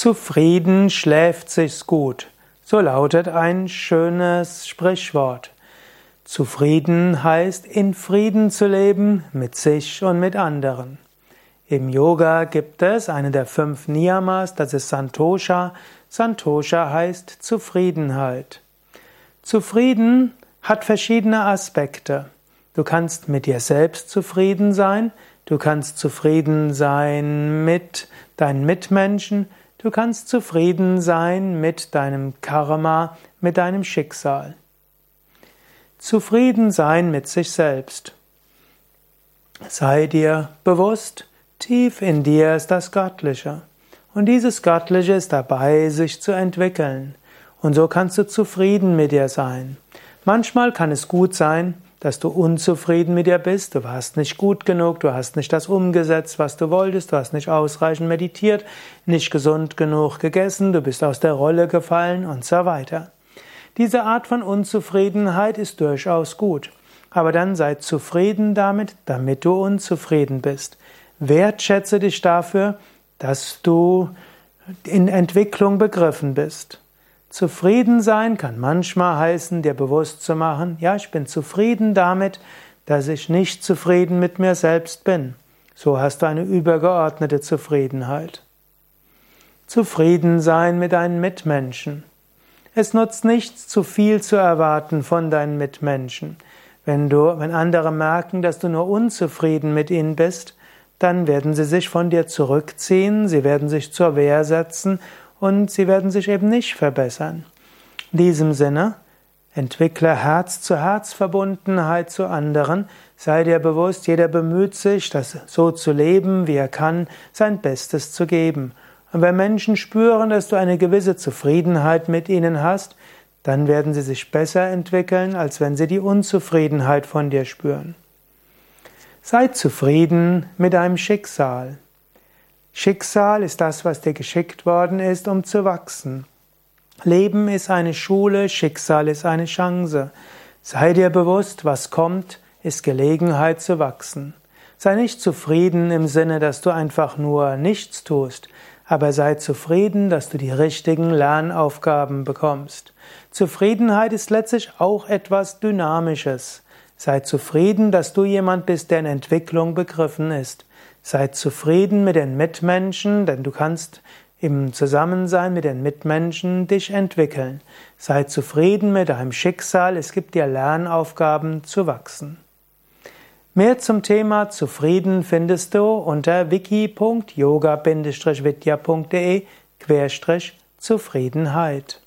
Zufrieden schläft sich's gut. So lautet ein schönes Sprichwort. Zufrieden heißt in Frieden zu leben mit sich und mit anderen. Im Yoga gibt es eine der fünf Niyamas, das ist Santosha. Santosha heißt Zufriedenheit. Zufrieden hat verschiedene Aspekte. Du kannst mit dir selbst zufrieden sein, du kannst zufrieden sein mit deinen Mitmenschen, du kannst zufrieden sein mit deinem Karma, mit deinem Schicksal. Zufrieden sein mit sich selbst. Sei dir bewusst, Tief in dir ist das Göttliche. Und dieses Göttliche ist dabei, sich zu entwickeln. Und so kannst du zufrieden mit dir sein. Manchmal kann es gut sein, dass du unzufrieden mit dir bist, du warst nicht gut genug, du hast nicht das umgesetzt, was du wolltest, du hast nicht ausreichend meditiert, nicht gesund genug gegessen, du bist aus der Rolle gefallen und so weiter. Diese Art von Unzufriedenheit ist durchaus gut. Aber dann sei zufrieden damit, damit du unzufrieden bist. Wertschätze dich dafür, dass du in Entwicklung begriffen bist. Zufrieden sein kann manchmal heißen, dir bewusst zu machen, ja, ich bin zufrieden damit, dass ich nicht zufrieden mit mir selbst bin. So hast du eine übergeordnete Zufriedenheit. Zufrieden sein mit deinen Mitmenschen. Es nutzt nichts, zu viel zu erwarten von deinen Mitmenschen. Wenn du, wenn andere merken, dass du nur unzufrieden mit ihnen bist, dann werden sie sich von dir zurückziehen, sie werden sich zur Wehr setzen und sie werden sich eben nicht verbessern. In diesem Sinne, entwickle Herz-zu-Herz-Verbundenheit zu anderen, sei dir bewusst, jeder bemüht sich, das so zu leben, wie er kann, sein Bestes zu geben. Und wenn Menschen spüren, dass du eine gewisse Zufriedenheit mit ihnen hast, dann werden sie sich besser entwickeln, als wenn sie die Unzufriedenheit von dir spüren. Sei zufrieden mit deinem Schicksal. Schicksal ist das, was dir geschickt worden ist, um zu wachsen. Leben ist eine Schule, Schicksal ist eine Chance. Sei dir bewusst, was kommt, ist Gelegenheit zu wachsen. Sei nicht zufrieden im Sinne, dass du einfach nur nichts tust, aber sei zufrieden, dass du die richtigen Lernaufgaben bekommst. Zufriedenheit ist letztlich auch etwas Dynamisches. Sei zufrieden, dass du jemand bist, der in Entwicklung begriffen ist. Sei zufrieden mit den Mitmenschen, denn du kannst im Zusammensein mit den Mitmenschen dich entwickeln. Sei zufrieden mit deinem Schicksal, es gibt dir Lernaufgaben zu wachsen. Mehr zum Thema Zufrieden findest du unter wiki.yoga-vidya.de Zufriedenheit.